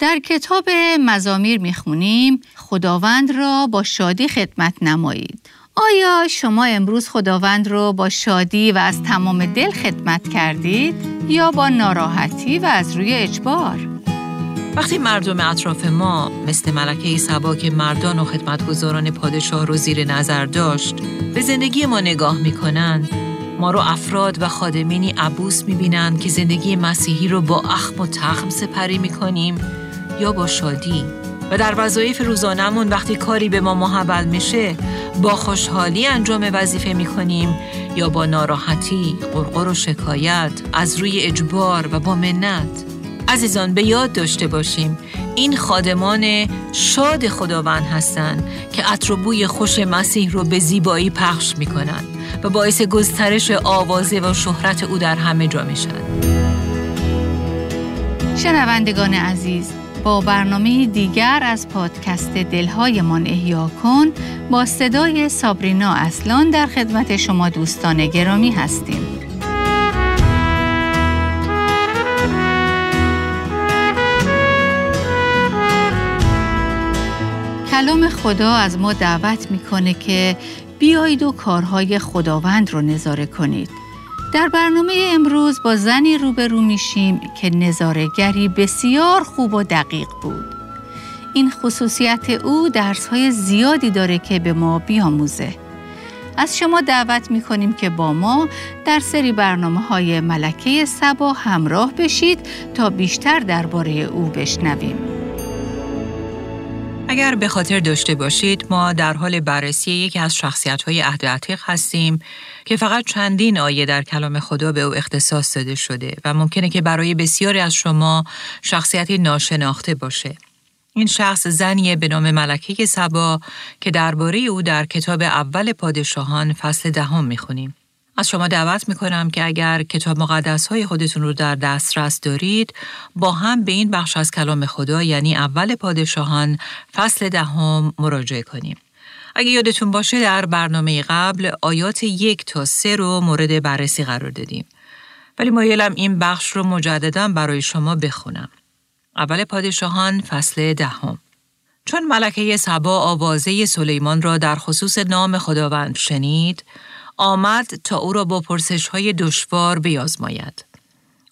در کتاب مزامیر می‌خونیم خداوند را با شادی خدمت نمایید. آیا شما امروز خداوند رو با شادی و از تمام دل خدمت کردید یا با ناراحتی و از روی اجبار؟ وقتی مردم اطراف ما مثل ملکه سبا که مردان و خدمتگزاران پادشاه رو زیر نظر داشت به زندگی ما نگاه می‌کنند ما رو افراد و خادمینی عبوس می‌بینند که زندگی مسیحی رو با اخم و تخم سپری می‌کنیم یا با شادی و در وظایف روزانمون وقتی کاری به ما محول میشه با خوشحالی انجام وظیفه می‌کنیم یا با ناراحتی، قرقر و شکایت، از روی اجبار و با منت عزیزان به یاد داشته باشیم این خادمان شاد خداوند هستند که عطر خوش مسیح رو به زیبایی پخش می‌کنند و باعث گسترش آوازه و شهرت او در همه جا میشن. شنوندگان عزیز با برنامه دیگر از پادکست دلهایمان احیا کن با صدای سابرینا اصلان در خدمت شما دوستان گرامی هستیم. کلام خدا از ما دعوت می‌کنه که بیایید و کارهای خداوند رو نظاره کنید. در برنامه امروز با زنی روبرو میشیم که نظارگری بسیار خوب و دقیق بود. این خصوصیت او درسهای زیادی داره که به ما بیاموزه. از شما دعوت می کنیم که با ما در سری برنامه های ملکه سبا همراه بشید تا بیشتر درباره او بشنویم. اگر به خاطر داشته باشید ما در حال بررسی یکی از شخصیت های عهد هستیم که فقط چندین آیه در کلام خدا به او اختصاص داده شده و ممکنه که برای بسیاری از شما شخصیتی ناشناخته باشه. این شخص زنیه به نام ملکه سبا که درباره او در کتاب اول پادشاهان فصل دهم می‌خونیم. از شما دعوت می کنم که اگر کتاب مقدس های خودتون رو در دسترس دارید با هم به این بخش از کلام خدا یعنی اول پادشاهان فصل دهم مراجعه کنیم. اگه یادتون باشه در برنامه قبل آیات یک تا سه رو مورد بررسی قرار دادیم. ولی مایلم این بخش رو مجددا برای شما بخونم. اول پادشاهان فصل دهم. چون ملکه سبا آوازه سلیمان را در خصوص نام خداوند شنید، آمد تا او را با پرسش های دشوار بیازماید.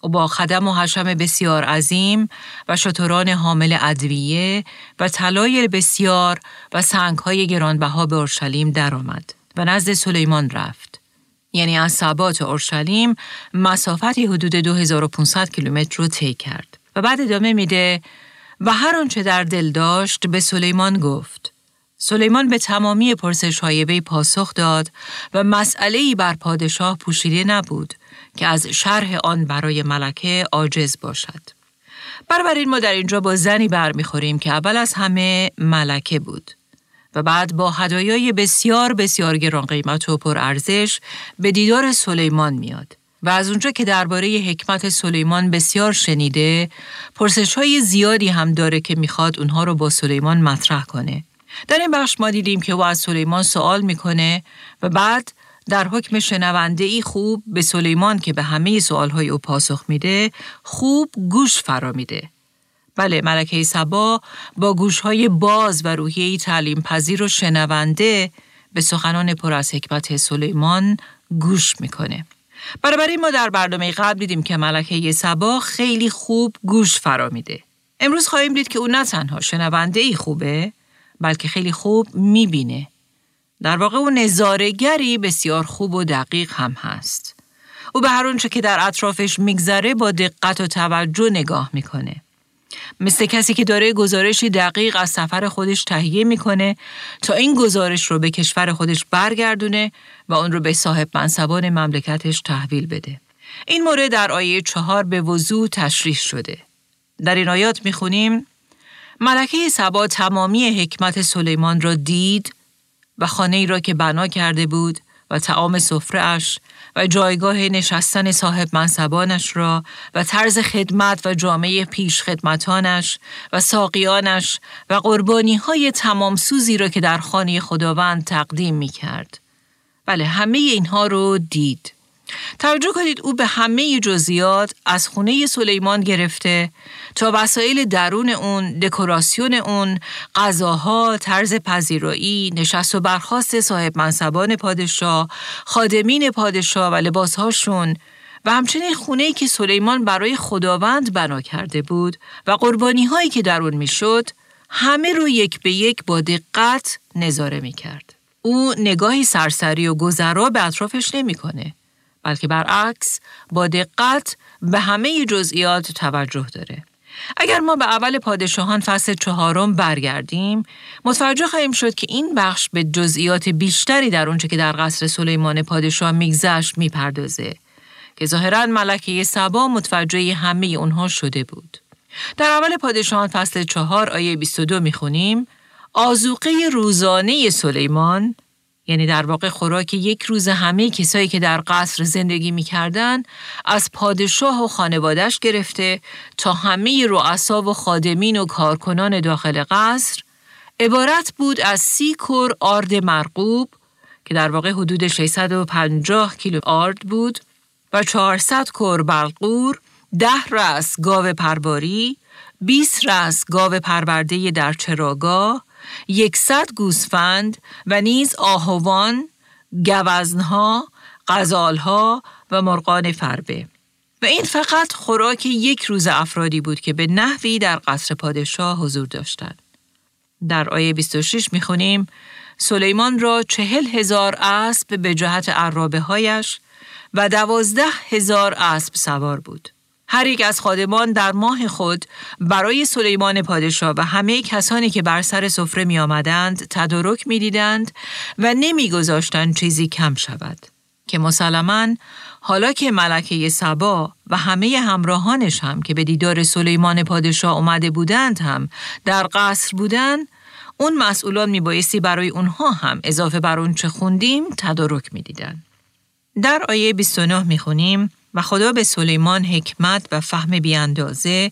او با خدم و حشم بسیار عظیم و شتران حامل ادویه و طلای بسیار و سنگهای گرانبها به اورشلیم درآمد و نزد سلیمان رفت. یعنی از سبات اورشلیم مسافتی حدود 2500 کیلومتر رو طی کرد. و بعد ادامه میده و هر آنچه در دل داشت به سلیمان گفت سلیمان به تمامی پرسش های وی پاسخ داد و مسئله ای بر پادشاه پوشیده نبود که از شرح آن برای ملکه عاجز باشد. این ما در اینجا با زنی برمیخوریم که اول از همه ملکه بود و بعد با هدایای بسیار بسیار گران قیمت و پر ارزش به دیدار سلیمان میاد. و از اونجا که درباره حکمت سلیمان بسیار شنیده، پرسش های زیادی هم داره که می‌خواد اونها رو با سلیمان مطرح کنه. در این بخش ما دیدیم که او از سلیمان سوال می‌کنه و بعد در حکم شنونده ای خوب به سلیمان که به همه سوالهای او پاسخ میده خوب گوش فرا میده. بله ملکه سبا با گوشهای باز و روحیه تعلیم پذیر و شنونده به سخنان پر از حکمت سلیمان گوش می‌کنه. برابر ما در برنامه قبل دیدیم که ملکه سبا خیلی خوب گوش فرا میده. امروز خواهیم دید که او نه تنها شنونده ای خوبه بلکه خیلی خوب می‌بینه. در واقع او نظارگری بسیار خوب و دقیق هم هست. او به هر اونچه که در اطرافش میگذره با دقت و توجه نگاه می‌کنه. مثل کسی که داره گزارشی دقیق از سفر خودش تهیه می‌کنه تا این گزارش رو به کشور خودش برگردونه و اون رو به صاحب منصبان مملکتش تحویل بده. این مورد در آیه چهار به وضوح تشریح شده. در این آیات می‌خونیم ملکه سبا تمامی حکمت سلیمان را دید و خانه ای را که بنا کرده بود و تعام سفرهاش و جایگاه نشستن صاحب منصبانش را و طرز خدمت و جامعه پیش خدمتانش و ساقیانش و قربانی های تمام سوزی را که در خانه خداوند تقدیم می کرد. بله همه اینها رو دید. توجه کنید او به همه جزئیات از خونه سلیمان گرفته تا وسایل درون اون، دکوراسیون اون، غذاها، طرز پذیرایی، نشست و برخواست صاحب منصبان پادشاه، خادمین پادشاه و لباسهاشون و همچنین خونه که سلیمان برای خداوند بنا کرده بود و قربانی هایی که در اون می‌شد همه رو یک به یک با دقت نظاره می کرد. او نگاهی سرسری و گذرا به اطرافش نمی‌کنه بلکه برعکس با دقت به همه جزئیات توجه داره. اگر ما به اول پادشاهان فصل چهارم برگردیم متوجه خواهیم شد که این بخش به جزئیات بیشتری در اونچه که در قصر سلیمان پادشاه میگذشت می‌پردازه که ظاهرا ملکه سبا متوجه همه اونها شده بود. در اول پادشاهان فصل چهار آیه 22 می‌خونیم آزوقه روزانه سلیمان یعنی در واقع خوراک یک روز همه کسایی که در قصر زندگی می‌کردن از پادشاه و خانوادش گرفته تا همه رؤسا و خادمین و کارکنان داخل قصر. عبارت بود از سی کر آرد مرقوب که در واقع حدود 650 کیلو آرد بود و 400 کر بلقور، ده رس گاو پرباری، 20 رس گاو پرورده در چراگاه، یکصد گوسفند و نیز آهوان، گوزنها، قزالها و مرغان فربه. و این فقط خوراک یک روز افرادی بود که به نحوی در قصر پادشاه حضور داشتند. در آیه 26 می‌خونیم سلیمان را چهل هزار اسب به جهت عرابه هایش و دوازده هزار اسب سوار بود. هر یک از خادمان در ماه خود برای سلیمان پادشاه و همه کسانی که بر سر سفره می آمدند تدارک می دیدند و نمی گذاشتند چیزی کم شود. که مسلما حالا که ملکه سبا و همه همراهانش هم که به دیدار سلیمان پادشاه اومده بودند هم در قصر بودند اون مسئولان می بایستی برای اونها هم اضافه بر اون چه خوندیم تدارک می دیدن. در آیه 29 می خونیم و خدا به سلیمان حکمت و فهم بیاندازه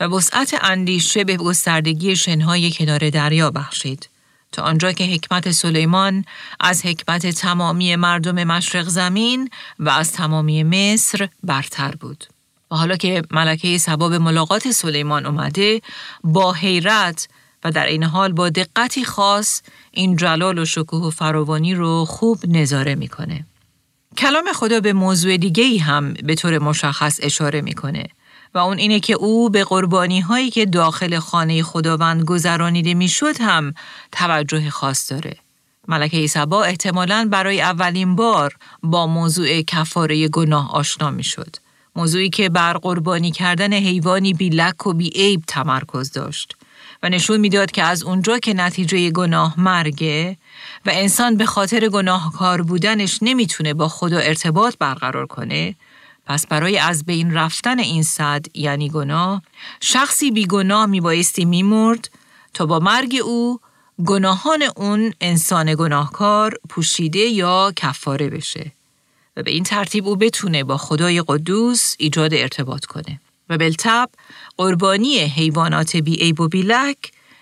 و وسعت اندیشه به گستردگی شنهای کنار دریا بخشید تا آنجا که حکمت سلیمان از حکمت تمامی مردم مشرق زمین و از تمامی مصر برتر بود. و حالا که ملکه سباب ملاقات سلیمان اومده با حیرت و در این حال با دقتی خاص این جلال و شکوه و فراوانی رو خوب نظاره می‌کنه. کلام خدا به موضوع دیگه ای هم به طور مشخص اشاره می‌کنه و اون اینه که او به قربانی هایی که داخل خانه خداوند گذرانیده می‌شد هم توجه خاص داره. ملکه سبا احتمالاً برای اولین بار با موضوع کفاره گناه آشنا می‌شد. موضوعی که بر قربانی کردن حیوانی بی لک و بی عیب تمرکز داشت و نشون می‌داد که از اونجا که نتیجه گناه مرگه و انسان به خاطر گناهکار بودنش نمی‌تونه با خدا ارتباط برقرار کنه پس برای از بین رفتن این صد یعنی گناه شخصی بی گناه میبایستی میمرد تا با مرگ او گناهان اون انسان گناهکار پوشیده یا کفاره بشه و به این ترتیب او بتونه با خدای قدوس ایجاد ارتباط کنه. و بالطب قربانی حیوانات بی عیب و بیلک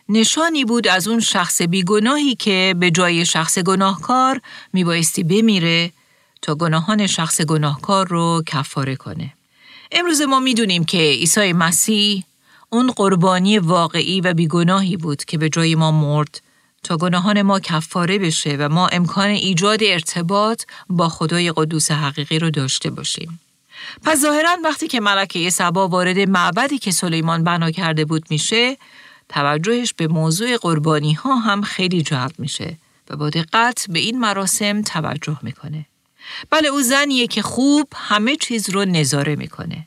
نشانی بود از اون شخص بیگناهی که به جای شخص گناهکار میبایستی بمیره تا گناهان شخص گناهکار رو کفاره کنه. امروز ما می‌دونیم که عیسی مسیح اون قربانی واقعی و بیگناهی بود که به جای ما مرد تا گناهان ما کفاره بشه و ما امکان ایجاد ارتباط با خدای قدوس حقیقی رو داشته باشیم. پس ظاهرا وقتی که ملکه سبا وارد معبدی که سلیمان بنا کرده بود میشه توجهش به موضوع قربانی ها هم خیلی جلب میشه و با دقت به این مراسم توجه می‌کنه. بله او زنیه که خوب همه چیز رو نظاره می‌کنه.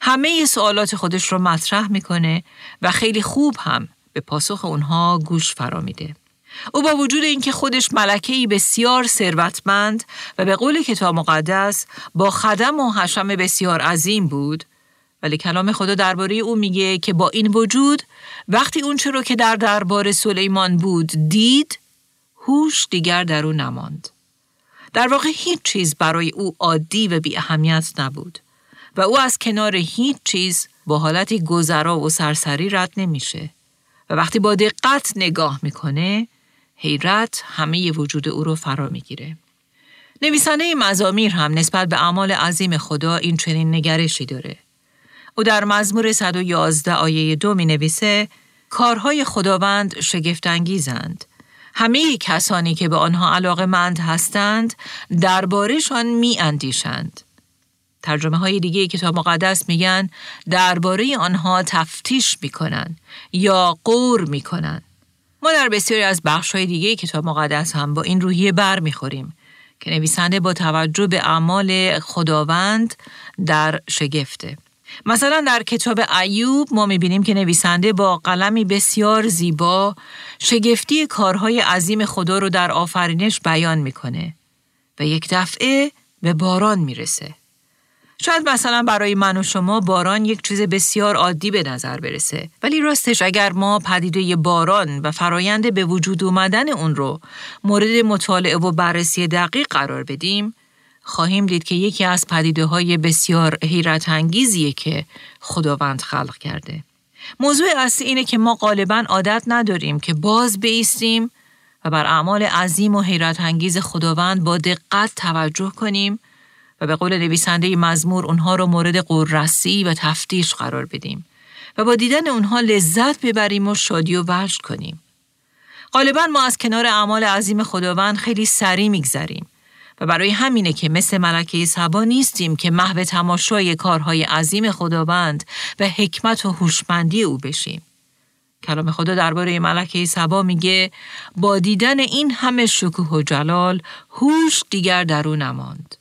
همه سوالات خودش رو مطرح می‌کنه و خیلی خوب هم به پاسخ اونها گوش فرا میده. او با وجود اینکه خودش ملکه‌ای بسیار ثروتمند و به قول کتاب مقدس با خدم و حشم بسیار عظیم بود ولی کلام خدا درباره او میگه که با این وجود وقتی اون رو که در دربار سلیمان بود دید هوش دیگر در او نماند در واقع هیچ چیز برای او عادی و بی اهمیت نبود و او از کنار هیچ چیز با حالتی گذرا و سرسری رد نمیشه و وقتی با دقت نگاه می‌کنه حیرت همه وجود او رو فرا می‌گیره نویسنده مزامیر هم نسبت به اعمال عظیم خدا این چنین نگرشی داره. او در مزمور 111 آیه دو می نویسه کارهای خداوند شگفتانگیزند. همه کسانی که به آنها علاقه مند هستند دربارشان می اندیشند. ترجمه های دیگه کتاب مقدس میگن درباره آنها تفتیش می‌کنن یا قور می‌کنن. ما در بسیاری از بخش های دیگه کتاب مقدس هم با این روحیه بر می‌خوریم که نویسنده با توجه به اعمال خداوند در شگفته. مثلا در کتاب ایوب ما می‌بینیم که نویسنده با قلمی بسیار زیبا شگفتی کارهای عظیم خدا رو در آفرینش بیان می‌کنه و یک دفعه به باران می‌رسه. شاید مثلا برای من و شما باران یک چیز بسیار عادی به نظر برسه ولی راستش اگر ما پدیده باران و فرایند به وجود اومدن اون رو مورد مطالعه و بررسی دقیق قرار بدیم خواهیم دید که یکی از پدیده های بسیار حیرت انگیزیه که خداوند خلق کرده. موضوع اصلی اینه که ما غالبا عادت نداریم که باز بیستیم و بر اعمال عظیم و حیرت انگیز خداوند با دقت توجه کنیم و به قول نویسنده مزمور اونها رو مورد قررسی و تفتیش قرار بدیم و با دیدن اونها لذت ببریم و شادی و وجد کنیم. غالبا ما از کنار اعمال عظیم خداوند خیلی سریع میگذریم و برای همینه که مثل ملکه سبا نیستیم که محو تماشای کارهای عظیم خداوند و حکمت و هوشمندی او بشیم. کلام خدا درباره ملکه سبا میگه با دیدن این همه شکوه و جلال هوش دیگر در او نماند.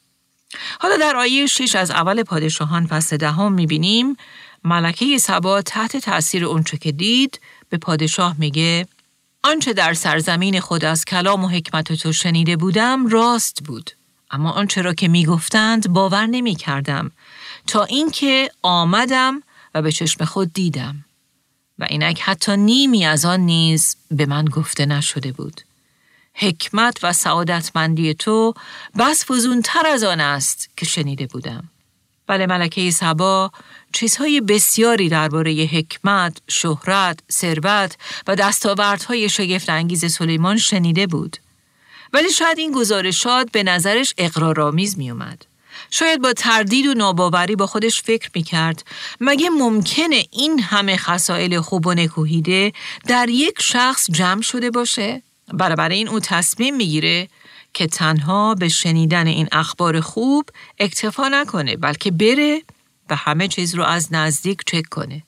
حالا در آیه 6 از اول پادشاهان فصل دهم می‌بینیم ملکه سبا تحت تأثیر اونچه که دید به پادشاه میگه آنچه در سرزمین خود از کلام و حکمت تو شنیده بودم راست بود. اما آنچه را که می‌گفتند باور نمی کردم تا اینکه آمدم و به چشم خود دیدم. و اینک حتی نیمی از آن نیز به من گفته نشده بود. حکمت و سعادتمندی تو بس تر از آن است که شنیده بودم. بله ملکه سبا چیزهای بسیاری درباره حکمت، شهرت، ثروت و دستاوردهای شگفت انگیز سلیمان شنیده بود. ولی شاید این گزارشات به نظرش اقرارآمیز می اومد. شاید با تردید و ناباوری با خودش فکر می کرد مگه ممکنه این همه خسائل خوب و نکوهیده در یک شخص جمع شده باشه؟ برای این او تصمیم می‌گیره که تنها به شنیدن این اخبار خوب اکتفا نکنه بلکه بره و همه چیز رو از نزدیک چک کنه.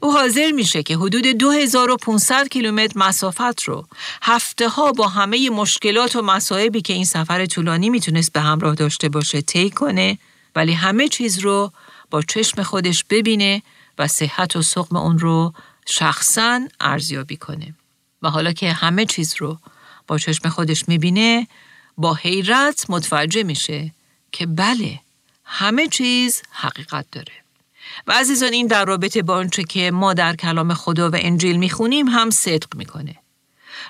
او حاضر میشه که حدود 2500 کیلومتر مسافت رو هفته ها با همه مشکلات و مصائبی که این سفر طولانی می‌تونست به همراه داشته باشه طی کنه ولی همه چیز رو با چشم خودش ببینه و صحت و سقم اون رو شخصا ارزیابی کنه. و حالا که همه چیز رو با چشم خودش می‌بینه با حیرت متوجه میشه که بله همه چیز حقیقت داره. و عزیزان این در رابطه با آنچه که ما در کلام خدا و انجیل می‌خونیم هم صدق می‌کنه.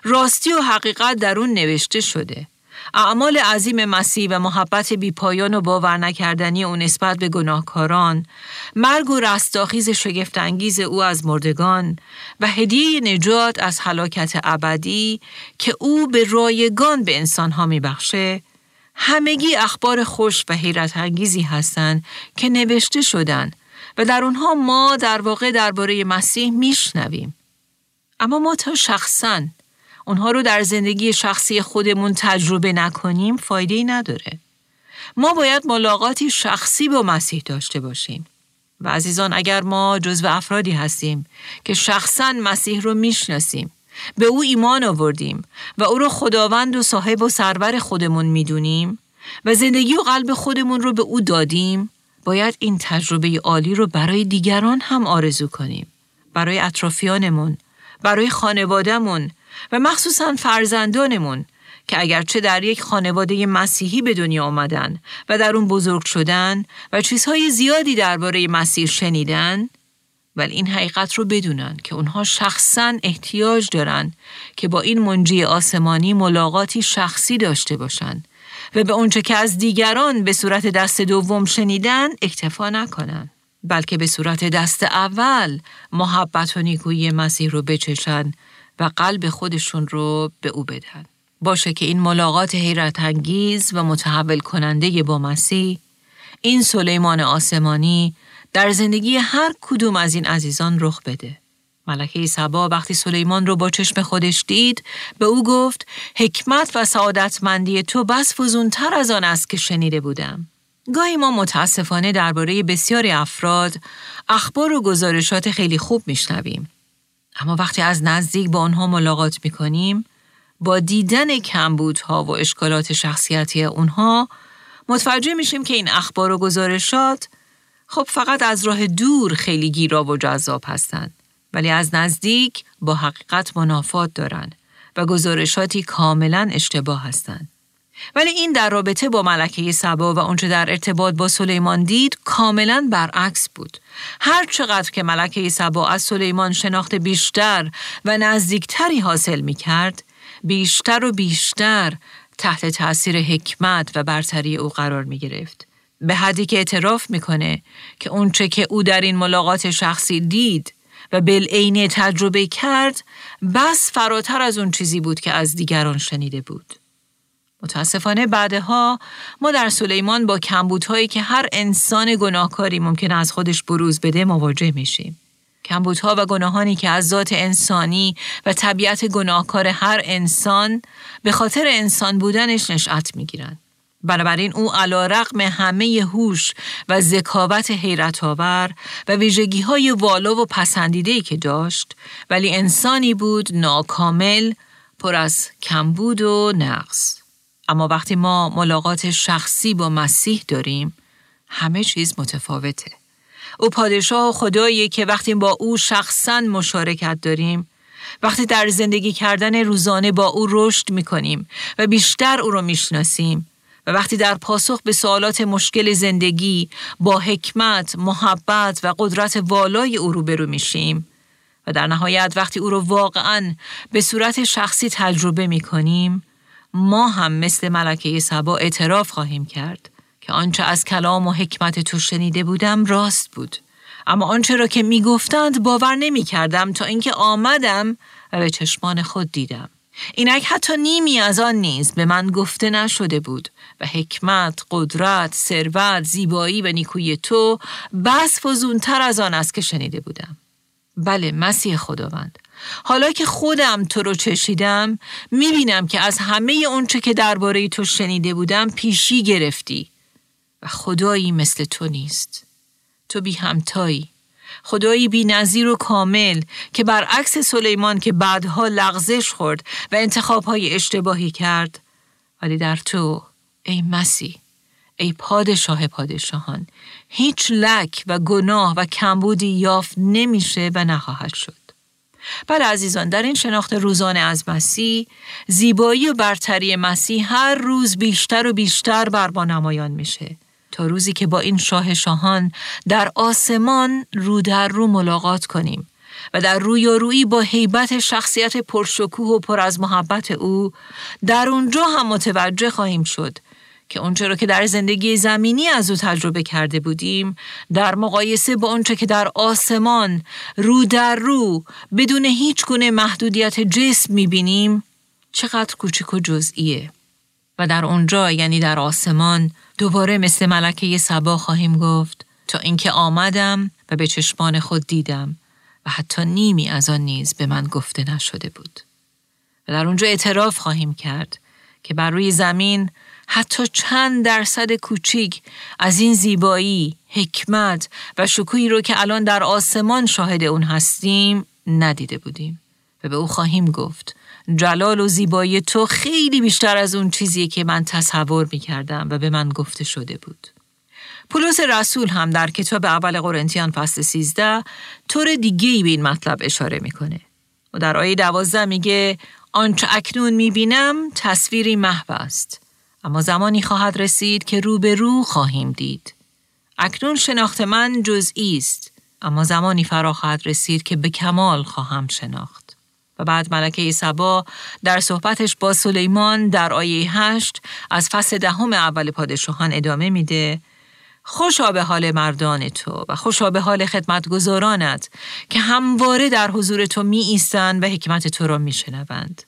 راستی و حقیقت در اون نوشته شده. اعمال عظیم مسیح و محبت بیپایان و باور نکردنی او نسبت به گناهکاران، مرگ و رستاخیز شگفتانگیز او از مردگان و هدیه نجات از حلاکت ابدی که او به رایگان به انسانها میبخشه، همگی اخبار خوش و حیرت انگیزی هستند که نوشته شدند و در اونها ما در واقع درباره مسیح میشنویم. اما ما تا شخصاً اونها رو در زندگی شخصی خودمون تجربه نکنیم فایده نداره. ما باید ملاقاتی شخصی با مسیح داشته باشیم. و عزیزان اگر ما جزو افرادی هستیم که شخصا مسیح رو می‌شناسیم به او ایمان آوردیم و او رو خداوند و صاحب و سرور خودمون می‌دونیم و زندگی و قلب خودمون رو به او دادیم باید این تجربه عالی رو برای دیگران هم آرزو کنیم برای اطرافیانمون برای خانوادهمون و مخصوصا فرزندانمون که اگرچه در یک خانواده مسیحی به دنیا آمدن و در اون بزرگ شدن و چیزهای زیادی درباره مسیح شنیدن ولی این حقیقت رو بدونن که اونها شخصا احتیاج دارن که با این منجی آسمانی ملاقاتی شخصی داشته باشند و به اونچه که از دیگران به صورت دست دوم شنیدن اکتفا نکنن بلکه به صورت دست اول محبت و نیکویی مسیح رو بچشن و قلب خودشون رو به او بدن. باشه که این ملاقات حیرت انگیز و متحول کننده با مسیح این سلیمان آسمانی در زندگی هر کدوم از این عزیزان رخ بده. ملکه سبا وقتی سلیمان رو با چشم خودش دید به او گفت حکمت و سعادتمندی تو بس فزونتر از آن است که شنیده بودم. گاهی ما متاسفانه درباره بسیاری افراد اخبار و گزارشات خیلی خوب میشنویم. اما وقتی از نزدیک با آنها ملاقات می‌کنیم با دیدن کمبودها و اشکالات شخصیتی اونها متوجه میشیم که این اخبار و گزارشات خب فقط از راه دور خیلی گیرا و جذاب هستند ولی از نزدیک با حقیقت منافات دارند و گزارشاتی کاملا اشتباه هستند. ولی این در رابطه با ملکه سبا و اونچه در ارتباط با سلیمان دید کاملا برعکس بود. هر چقدر که ملکه سبا از سلیمان شناخت بیشتر و نزدیکتری حاصل می کرد، بیشتر و بیشتر تحت تأثیر حکمت و برتری او قرار می گرفت. به حدی که اعتراف می‌کنه که اونچه که او در این ملاقات شخصی دید و بالعینه تجربه کرد بس فراتر از اون چیزی بود که از دیگران شنیده بود. متاسفانه بعدها ما در سلیمان با کمبودهایی که هر انسان گناهکاری ممکن از خودش بروز بده مواجه میشیم. کمبودها و گناهانی که از ذات انسانی و طبیعت گناهکار هر انسان به خاطر انسان بودنش نشأت می‌گیرند. بنابراین او علا رقم همه هوش و ذکاوت حیرت آور و ویژگی های والا و پسندیده که داشت ولی انسانی بود ناکامل پر از کمبود و نقص. اما وقتی ما ملاقات شخصی با مسیح داریم همه چیز متفاوته. او پادشاه و خدایی که وقتی با او شخصا مشارکت داریم وقتی در زندگی کردن روزانه با او رشد می کنیم و بیشتر او رو می‌شناسیم و وقتی در پاسخ به سوالات مشکل زندگی با حکمت، محبت و قدرت والای او روبرو میشیم و در نهایت وقتی او رو واقعا به صورت شخصی تجربه می کنیم ما هم مثل ملکه سبا اعتراف خواهیم کرد که آنچه از کلام و حکمت تو شنیده بودم راست بود. اما آنچه را که می گفتند باور نمی کردم تا اینکه آمدم و به چشمان خود دیدم. اینک حتی نیمی از آن نیز به من گفته نشده بود و حکمت، قدرت، ثروت، زیبایی و نیکوی تو بس فزونتر از آن است که شنیده بودم. بله مسیح خداوند. حالا که خودم تو رو چشیدم می‌بینم که از همه اونچه که درباره تو شنیده بودم پیشی گرفتی و خدایی مثل تو نیست. تو بی همتایی. خدایی بی نظیر و کامل که برعکس سلیمان که بعدها لغزش خورد و انتخابهای اشتباهی کرد ولی در تو ای مسیح ای پادشاه پادشاهان هیچ لک و گناه و کمبودی یافت نمیشه و نخواهد شد بله عزیزان در این شناخت روزانه از مسیح زیبایی و برتری مسیح هر روز بیشتر و بیشتر بر ما نمایان میشه. تا روزی که با این شاه شاهان در آسمان رو در رو ملاقات کنیم و در رویارویی با حیبت شخصیت پرشکوه و پر از محبت او در اونجا هم متوجه خواهیم شد که اونچه رو که در زندگی زمینی از او تجربه کرده بودیم در مقایسه با اونچه که در آسمان رو در رو بدون هیچ گونه محدودیت جسم می‌بینیم چقدر کوچک و جزئیه. و در اونجا یعنی در آسمان دوباره مثل ملکه سبا خواهیم گفت تا اینکه آمدم و به چشمان خود دیدم و حتی نیمی از آن نیز به من گفته نشده بود. و در اونجا اعتراف خواهیم کرد که بر روی زمین حتی چند درصد کوچیک از این زیبایی، حکمت و شکوهی رو که الان در آسمان شاهد اون هستیم ندیده بودیم و به او خواهیم گفت جلال و زیبایی تو خیلی بیشتر از اون چیزی که من تصور می کردم و به من گفته شده بود. پولس رسول هم در کتاب اول قرنتیان فصل 13 طور دیگه ای به این مطلب اشاره می‌کنه و در آیه 12 میگه آنچه اکنون می‌بینم تصویری محو است اما زمانی خواهد رسید که رو به رو خواهیم دید. اکنون شناخت من جزئی است اما زمانی فرا خواهد رسید که به کمال خواهم شناخت. و بعد ملکه سبا در صحبتش با سلیمان در آیه هشت از فصل دهم اول پادشاهان ادامه میده خوشا به حال مردان تو و خوشا به حال خدمتگزارانت که همواره در حضور تو می ایستند و حکمت تو را می شنوند.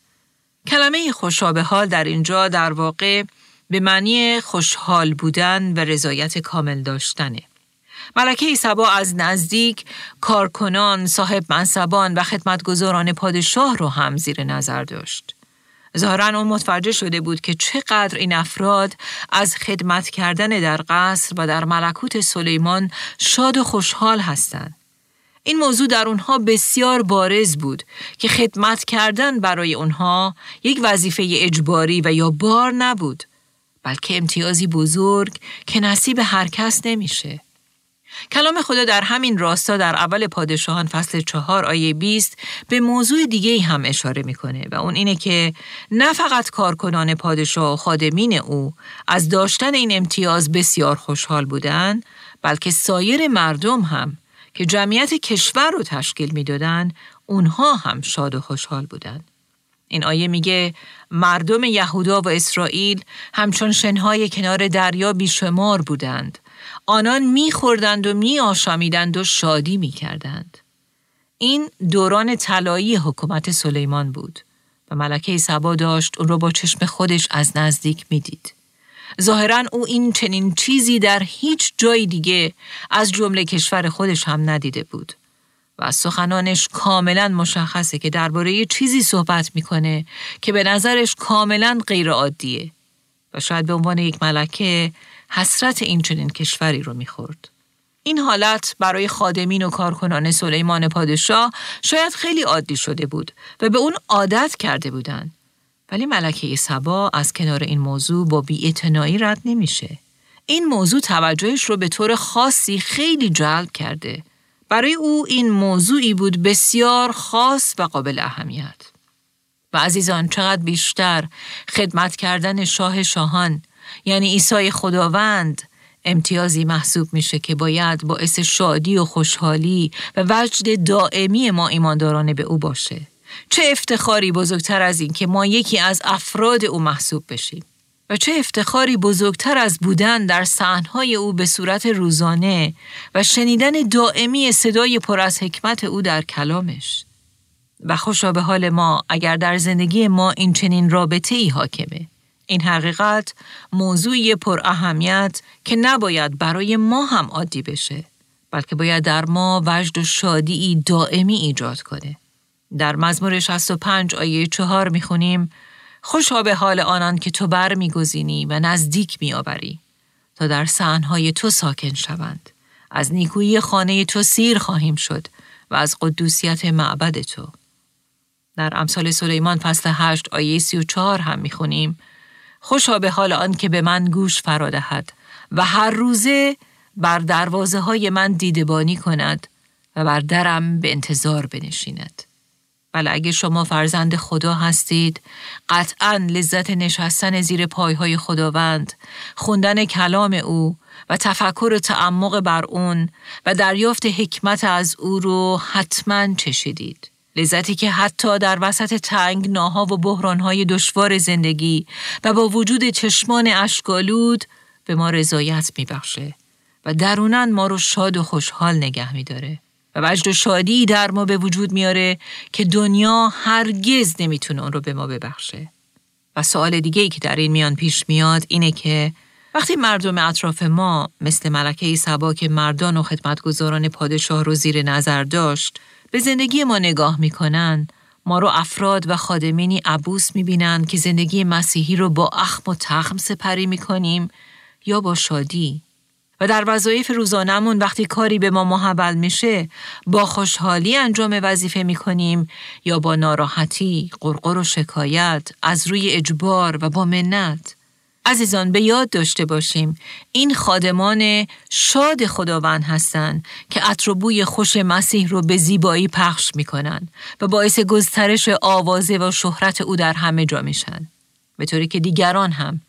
کلمه خوشابه حال در اینجا در واقع به معنی خوشحال بودن و رضایت کامل داشتنه. ملکه سبا از نزدیک کارکنان، صاحب منصبان و خدمتگزاران پادشاه رو هم زیر نظر داشت. ظاهرا اون متوجه شده بود که چقدر این افراد از خدمت کردن در قصر و در ملکوت سلیمان شاد و خوشحال هستند. این موضوع در اونها بسیار بارز بود که خدمت کردن برای اونها یک وظیفه اجباری و یا بار نبود بلکه امتیازی بزرگ که نصیب هر کس نمیشه. کلام خدا در همین راستا در اول پادشاهان فصل چهار آیه 20 به موضوع دیگه هم اشاره می‌کنه و اون اینه که نه فقط کارکنان پادشاه و خادمین او از داشتن این امتیاز بسیار خوشحال بودن بلکه سایر مردم هم که جمعیت کشور رو تشکیل می‌دادن اونها هم شاد و خوشحال بودند. این آیه میگه مردم یهودا و اسرائیل همچون شنهای کنار دریا بیشمار بودند. آنان میخوردند و میآشامیدند و شادی می‌کردند. این دوران طلایی حکومت سلیمان بود و ملکه سبا داشت اون رو با چشم خودش از نزدیک می‌دید. ظاهرا او این چنین چیزی در هیچ جای دیگه از جمله کشور خودش هم ندیده بود. و سخنانش کاملا مشخصه که درباره چیزی صحبت می‌کنه که به نظرش کاملا غیر عادیه و شاید به عنوان یک ملکه حسرت این چنین کشوری رو می‌خورد. این حالت برای خادمین و کارکنان سلیمان پادشاه شاید خیلی عادی شده بود و به اون عادت کرده بودند. ولی ملکه سبا از کنار این موضوع با بیاعتنایی رد نمیشه. این موضوع توجهش رو به طور خاصی خیلی جلب کرده. برای او این موضوعی بود بسیار خاص و قابل اهمیت. و عزیزان چقدر بیشتر خدمت کردن شاه شاهان یعنی عیسی خداوند امتیازی محسوب میشه که باید باعث شادی و خوشحالی و وجد دائمی ما ایمانداران به او باشه. چه افتخاری بزرگتر از این که ما یکی از افراد او محسوب بشیم و چه افتخاری بزرگتر از بودن در صحنهای او به صورت روزانه و شنیدن دائمی صدای پر از حکمت او در کلامش. و خوشا به حال ما اگر در زندگی ما این چنین رابطه ای حاکمه. این حقیقت موضوعی پر اهمیت که نباید برای ما هم عادی بشه بلکه باید در ما وجد و شادی دائمی ایجاد کنه. در مزمور 65 آیه 4 می‌خونیم خوشا به حال آنان که تو بر میگزینی و نزدیک میآوری تا در سنهای تو ساکن شوند از نیکویی خانه تو سیر خواهیم شد و از قدوسیت معبد تو در امثال سلیمان فصل 8 آیه 34 هم می‌خونیم خوشا به حال آن که به من گوش فرادهد و هر روزه بر دروازه های من دیدبانی کند و بر درم به انتظار بنشیند. بله اگه شما فرزند خدا هستید قطعا لذت نشستن زیر پایهای خداوند خوندن کلام او و تفکر و تعمق بر اون و دریافت حکمت از او رو حتما چشیدید لذتی که حتی در وسط تنگ ناها و بحرانهای دشوار زندگی و با وجود چشمان اشکالود به ما رضایت میبخشه و درونن ما رو شاد و خوشحال نگه میداره. و وجد و شادی در ما به وجود میاره که دنیا هرگز نمی‌تونه اون رو به ما ببخشه. و سوال دیگه ای که در این میان پیش میاد اینه که وقتی مردم اطراف ما مثل ملکه سبا که مردان و خدمتگزاران پادشاه رو زیر نظر داشت به زندگی ما نگاه می‌کنن ما رو افراد و خادمینی عبوس می‌بینن که زندگی مسیحی رو با اخم و تخم سپری می‌کنیم یا با شادی و در وظایف روزانمون وقتی کاری به ما محول میشه با خوشحالی انجام وظیفه می‌کنیم یا با ناراحتی، قرقر و شکایت از روی اجبار و با منت. عزیزان به یاد داشته باشیم این خادمان شاد خداوند هستند که اطربوی خوش مسیح رو به زیبایی پخش می‌کنن و باعث گسترش آوازه و شهرت او در همه جا میشن. به طوری که دیگران هم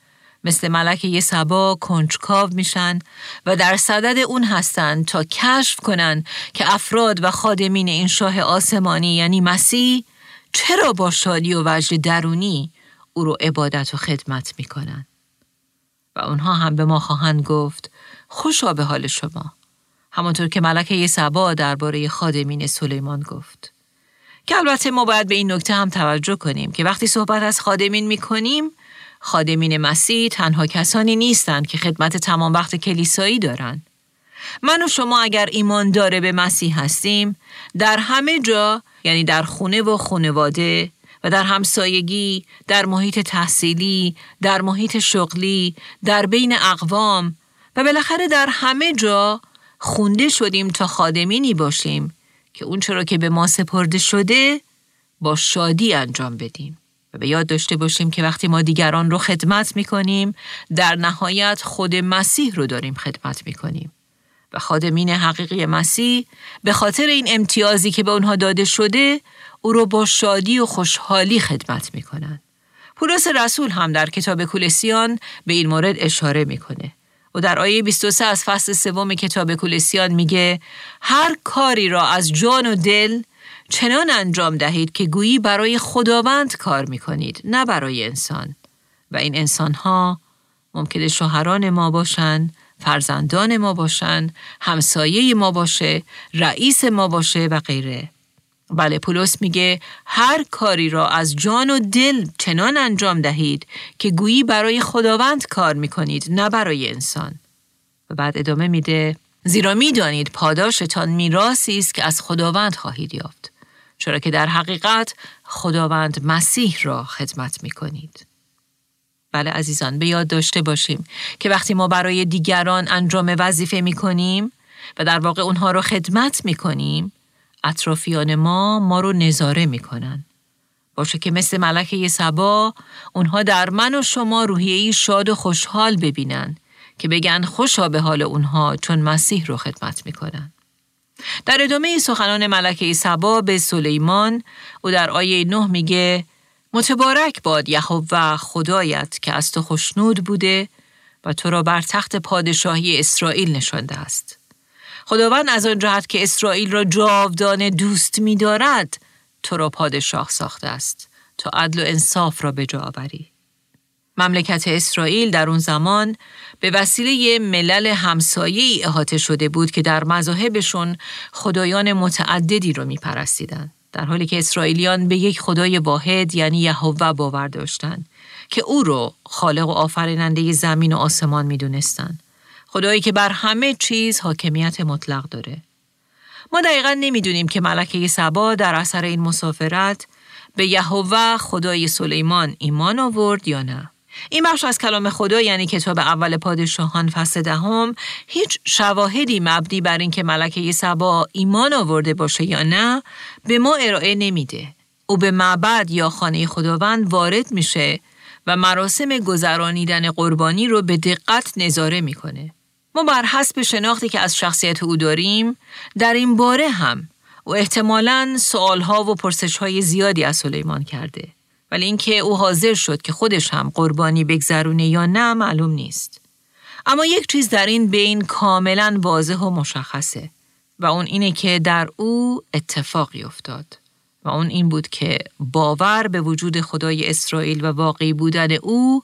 مثل ملکه سبا کنجکاو میشن و در صدد اون هستند تا کشف کنن که افراد و خادمین این شاه آسمانی یعنی مسیح چرا با شادی و وجد درونی او رو عبادت و خدمت می‌کنن؟ و اونها هم به ما خواهند گفت خوشا به حال شما. همانطور که ملکه سبا درباره خادمین سلیمان گفت. که البته ما باید به این نکته هم توجه کنیم که وقتی صحبت از خادمین می کنیم خادمین مسیح تنها کسانی نیستند که خدمت تمام وقت کلیسایی دارند. من و شما اگر ایمان داره به مسیح هستیم در همه جا یعنی در خونه و خانواده و در همسایگی، در محیط تحصیلی، در محیط شغلی، در بین اقوام و بالاخره در همه جا خونده شدیم تا خادمینی باشیم که اون چرا که به ما سپرده شده با شادی انجام بدیم. به یاد داشته باشیم که وقتی ما دیگران رو خدمت می کنیم در نهایت خود مسیح رو داریم خدمت می کنیم. و خادمین حقیقی مسیح به خاطر این امتیازی که به اونها داده شده او رو با شادی و خوشحالی خدمت می کنن. پولس رسول هم در کتاب کولسیان به این مورد اشاره می‌کنه. و در آیه 23 از فصل سوم کتاب کولسیان میگه هر کاری را از جان و دل چنان انجام دهید که گویی برای خداوند کار می‌کنید نه برای انسان. و این انسان ها ممکنه شوهران ما باشن فرزندان ما باشن همسایه ما باشه رئیس ما باشه و غیره. بله پولس میگه هر کاری را از جان و دل چنان انجام دهید که گویی برای خداوند کار می‌کنید نه برای انسان. و بعد ادامه میده زیرا می‌دانید پاداشتان میراسی است که از خداوند خواهید یافت. چرا که در حقیقت خداوند مسیح را خدمت می‌کنید بله عزیزان به یاد داشته باشیم که وقتی ما برای دیگران انجام وظیفه می‌کنیم و در واقع اونها را خدمت می‌کنیم اطرافیان ما ما رو نظاره می‌کنن. باشه که مثل ملکه سبا اونها در من و شما روحیهی شاد و خوشحال ببینن که بگن خوشا به حال اونها چون مسیح رو خدمت می‌کنن. در ادامه سخنان ملکه سبا به سلیمان او در آیه نه میگه متبارک باد یهوه خدایت که از تو خوشنود بوده و تو را بر تخت پادشاهی اسرائیل نشانده است. خداوند از آن جهت که اسرائیل را جاودانه دوست می دارد تو را پادشاه ساخته است تا عدل و انصاف را به جا آوری. مملکت اسرائیل در اون زمان به وسیله ملل همسایه احاطه شده بود که در مذاهبشون خدایان متعددی رو می پرستیدن. در حالی که اسرائیلیان به یک خدای واحد یعنی یهوه باور داشتند که او رو خالق و آفریننده زمین و آسمان می دونستن. خدایی که بر همه چیز حاکمیت مطلق داره. ما دقیقا نمی‌دونیم که ملکه سبا در اثر این مسافرت به یهوه خدای سلیمان ایمان آورد یا نه. این بخش از کلام خدا یعنی کتاب اول پادشاهان فصل دهم هیچ شواهدی مبنی بر اینکه ملکه سبا ایمان آورده باشه یا نه به ما ارائه نمیده. او به معبد یا خانه خداوند وارد میشه و مراسم گذرانیدن قربانی رو به دقت نظاره می‌کنه. ما بر حسب شناختی که از شخصیت او داریم در این باره هم و احتمالاً سوالها و پرسشهای زیادی از سلیمان کرده. ولی اینکه او حاضر شد که خودش هم قربانی بگذرونه یا نه معلوم نیست. اما یک چیز در این بین کاملا واضح و مشخصه و اون اینه که در او اتفاقی افتاد و اون این بود که باور به وجود خدای اسرائیل و واقعی بودن او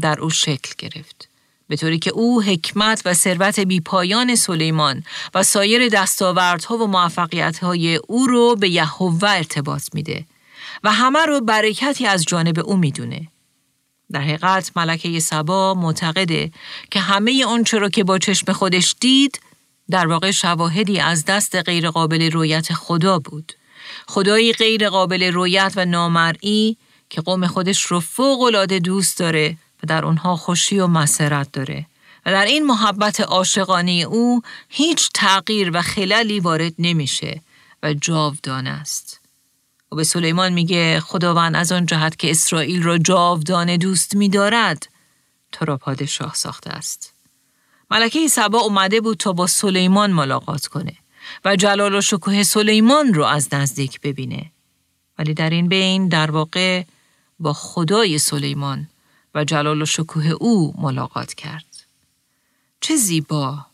در او شکل گرفت. به طوری که او حکمت و ثروت بیپایان سلیمان و سایر دستاوردها و موفقیتهای او رو به یهوه ارتباط میده و همه رو برکتی از جانب او می‌دونه. در حقیقت ملکه سبا معتقده که همه آنچه را که با چشم خودش دید در واقع شواهدی از دست غیرقابل رویت خدا بود. خدایی غیر قابل رویت و نامرئی که قوم خودش رو فوق العاده دوست داره و در اونها خوشی و مسرت داره و در این محبت عاشقانه او هیچ تغییر و خلالی وارد نمیشه و جاودانه است. و به سلیمان میگه خداوند از آن جهت که اسرائیل را جاودانه دوست میدارد تو را پادشاه ساخته است. ملکه سبا اومده بود تا با سلیمان ملاقات کنه و جلال و شکوه سلیمان رو از نزدیک ببینه. ولی در این بین در واقع با خدای سلیمان و جلال و شکوه او ملاقات کرد. چه زیبا!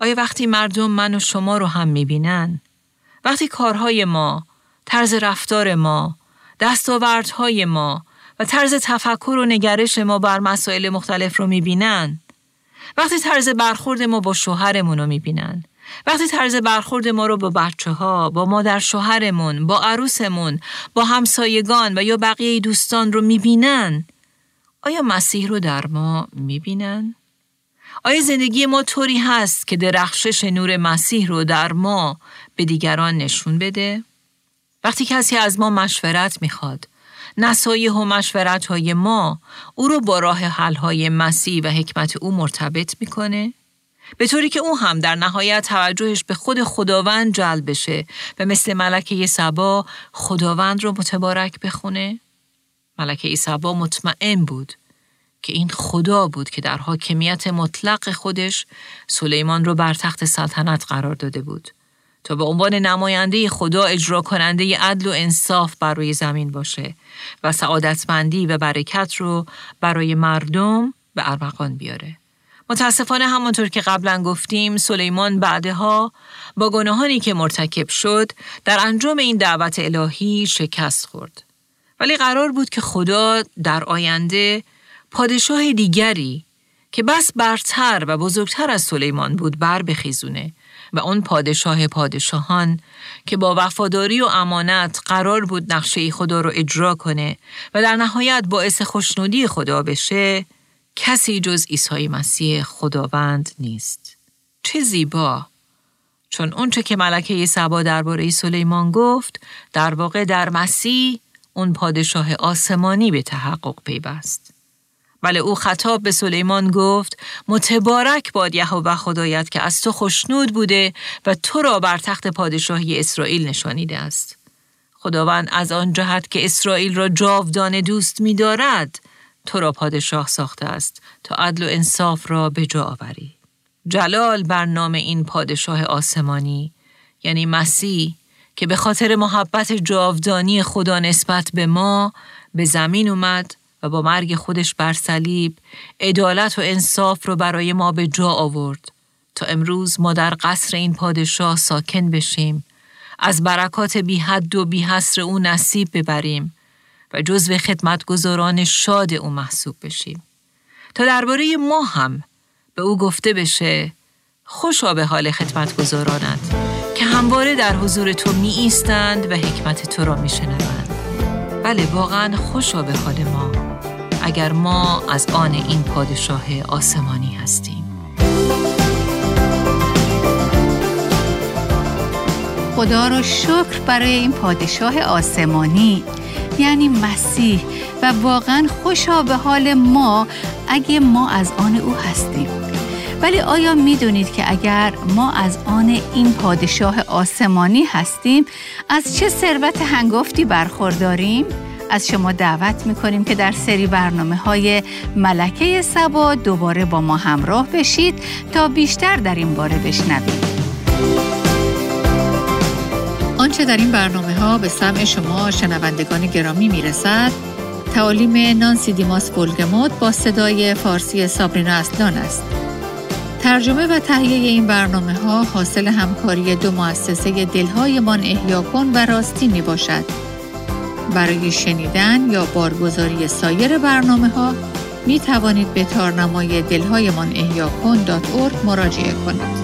آیا وقتی مردم من و شما رو هم می‌بینن؟ وقتی کارهای ما، طرز رفتار ما، دستاوردهای ما و طرز تفکر و نگرش ما بر مسائل مختلف رو می‌بینن؟ وقتی طرز برخورد ما با شوهرمون رو می‌بینن؟ وقتی طرز برخورد ما رو با بچه ها، با مادر شوهرمون، با عروسمون، با همسایگان و یا بقیه دوستان رو می‌بینن، آیا مسیح رو در ما می‌بینن؟ آیا زندگی ما طوری هست که درخشش نور مسیح رو در ما به دیگران نشون بده؟ وقتی کسی از ما مشورت می‌خواد، نصایح و مشورت های ما او رو با راه حل های مسیح و حکمت او مرتبط می‌کنه؟ به طوری که او هم در نهایت توجهش به خود خداوند جلب بشه و مثل ملکه سبا خداوند رو متبارک بخونه؟ ملکه سبا مطمئن بود که این خدا بود که در حاکمیت مطلق خودش سلیمان رو بر تخت سلطنت قرار داده بود تا به عنوان نماینده خدا اجرا کننده عدل و انصاف بر روی زمین باشه و سعادتمندی و برکت رو برای مردم به ارمغان بیاره. متاسفانه همانطور که قبلا گفتیم سلیمان بعدها با گناهانی که مرتکب شد در انجام این دعوت الهی شکست خورد. ولی قرار بود که خدا در آینده پادشاه دیگری که بس برتر و بزرگتر از سلیمان بود بر بخیزونه و اون پادشاه پادشاهان که با وفاداری و امانت قرار بود نقشه خدا رو اجرا کنه و در نهایت باعث خوشنودی خدا بشه کسی جز عیسی مسیح خداوند نیست. چه زیبا! چون اونچه که ملکه سبا درباره سلیمان گفت در واقع در مسیح اون پادشاه آسمانی به تحقق پیوست. ولی او خطاب به سلیمان گفت متبارک باد یهوه خدایت که از تو خشنود بوده و تو را بر تخت پادشاهی اسرائیل نشانیده است. خداوند از آن جهت که اسرائیل را جاودانه دوست می دارد تو را پادشاه ساخته است تا عدل و انصاف را به جا آوری. جلال بر نام این پادشاه آسمانی یعنی مسیح که به خاطر محبت جاودانی خدا نسبت به ما به زمین اومد و با مرگ خودش بر صلیب عدالت و انصاف رو برای ما به جا آورد. تا امروز ما در قصر این پادشاه ساکن بشیم. از برکات بی حد و بی حصر او نصیب ببریم و جزو خدمتگزاران شاد او محسوب بشیم. تا درباره ما هم به او گفته بشه خوشا به حال خدمتگزارانت که همواره در حضور تو می ایستند و حکمت تو را می شنوند. بله واقعا خوشا به حال ما. اگر ما از آن این پادشاه آسمانی هستیم خدا را شکر برای این پادشاه آسمانی یعنی مسیح و واقعا خوشا به حال ما اگه ما از آن او هستیم ولی آیا می‌دونید که اگر ما از آن این پادشاه آسمانی هستیم از چه ثروت هنگفتی برخورداریم؟ از شما دعوت می‌کنیم که در سری برنامه های ملکه سبا دوباره با ما همراه بشید تا بیشتر در این باره بشنوید. آنچه در این برنامه ها به سمع شما شنوندگان گرامی می‌رسد تعالیم نانسی دیماس بولگموت با صدای فارسی سابرینا اصلان است. ترجمه و تهیه این برنامه ها حاصل همکاری دو مؤسسه دلهایمان احیا کن و راستی می باشد. برای شنیدن یا بارگزاری سایر برنامه ها می توانید به تارنمای دلهایمان احیا کن مراجعه کنید.